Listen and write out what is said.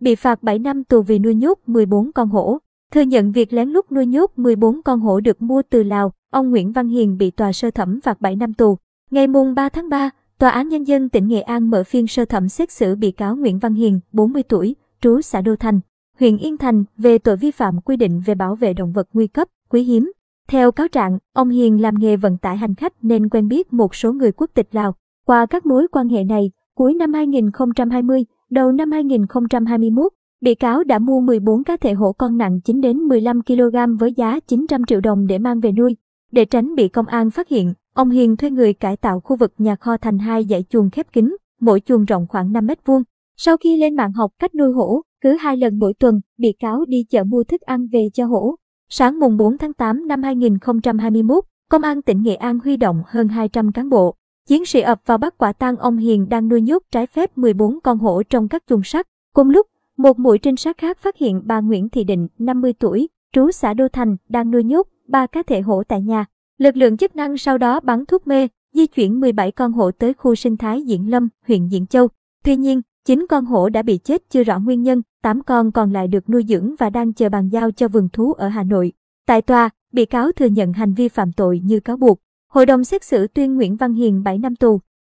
bị phạt 7 năm tù vì nuôi nhốt 14 con hổ. Thừa nhận việc lén lút nuôi nhốt 14 con hổ được mua từ Lào, ông Nguyễn Văn Hiền bị tòa sơ thẩm phạt 7 năm tù. Ngày mùng 3 tháng 3, Tòa án Nhân dân tỉnh Nghệ An mở phiên sơ thẩm xét xử bị cáo Nguyễn Văn Hiền, 40 tuổi, trú xã Đô Thành, huyện Yên Thành về tội vi phạm quy định về bảo vệ động vật nguy cấp, quý hiếm. Theo cáo trạng, ông Hiền làm nghề vận tải hành khách nên quen biết một số người quốc tịch Lào. Qua các mối quan hệ này, cuối năm 2020, đầu năm 2021, bị cáo đã mua 14 cá thể hổ con nặng 9 đến 15 kg với giá 900 triệu đồng để mang về nuôi. Để tránh bị công an phát hiện, ông Hiền thuê người cải tạo khu vực nhà kho thành hai dãy chuồng khép kín, mỗi chuồng rộng khoảng 5 mét vuông. Sau khi lên mạng học cách nuôi hổ, cứ hai lần mỗi tuần, bị cáo đi chợ mua thức ăn về cho hổ. Sáng mùng 4 tháng 8 năm 2021, Công an tỉnh Nghệ An huy động hơn 200 cán bộ, chiến sĩ ập vào bắt quả tang ông Hiền đang nuôi nhốt trái phép 14 con hổ trong các chuồng sắt. Cùng lúc, một mũi trinh sát khác phát hiện bà Nguyễn Thị Định, 50 tuổi, trú xã Đô Thành, đang nuôi nhốt ba cá thể hổ tại nhà. Lực lượng chức năng sau đó bắn thuốc mê, di chuyển 17 con hổ tới khu sinh thái Diễn Lâm, huyện Diễn Châu. Tuy nhiên, 9 con hổ đã bị chết chưa rõ nguyên nhân, 8 con còn lại được nuôi dưỡng và đang chờ bàn giao cho vườn thú ở Hà Nội. Tại tòa, bị cáo thừa nhận hành vi phạm tội như cáo buộc. Hội đồng xét xử tuyên Nguyễn Văn Hiền 7 năm tù,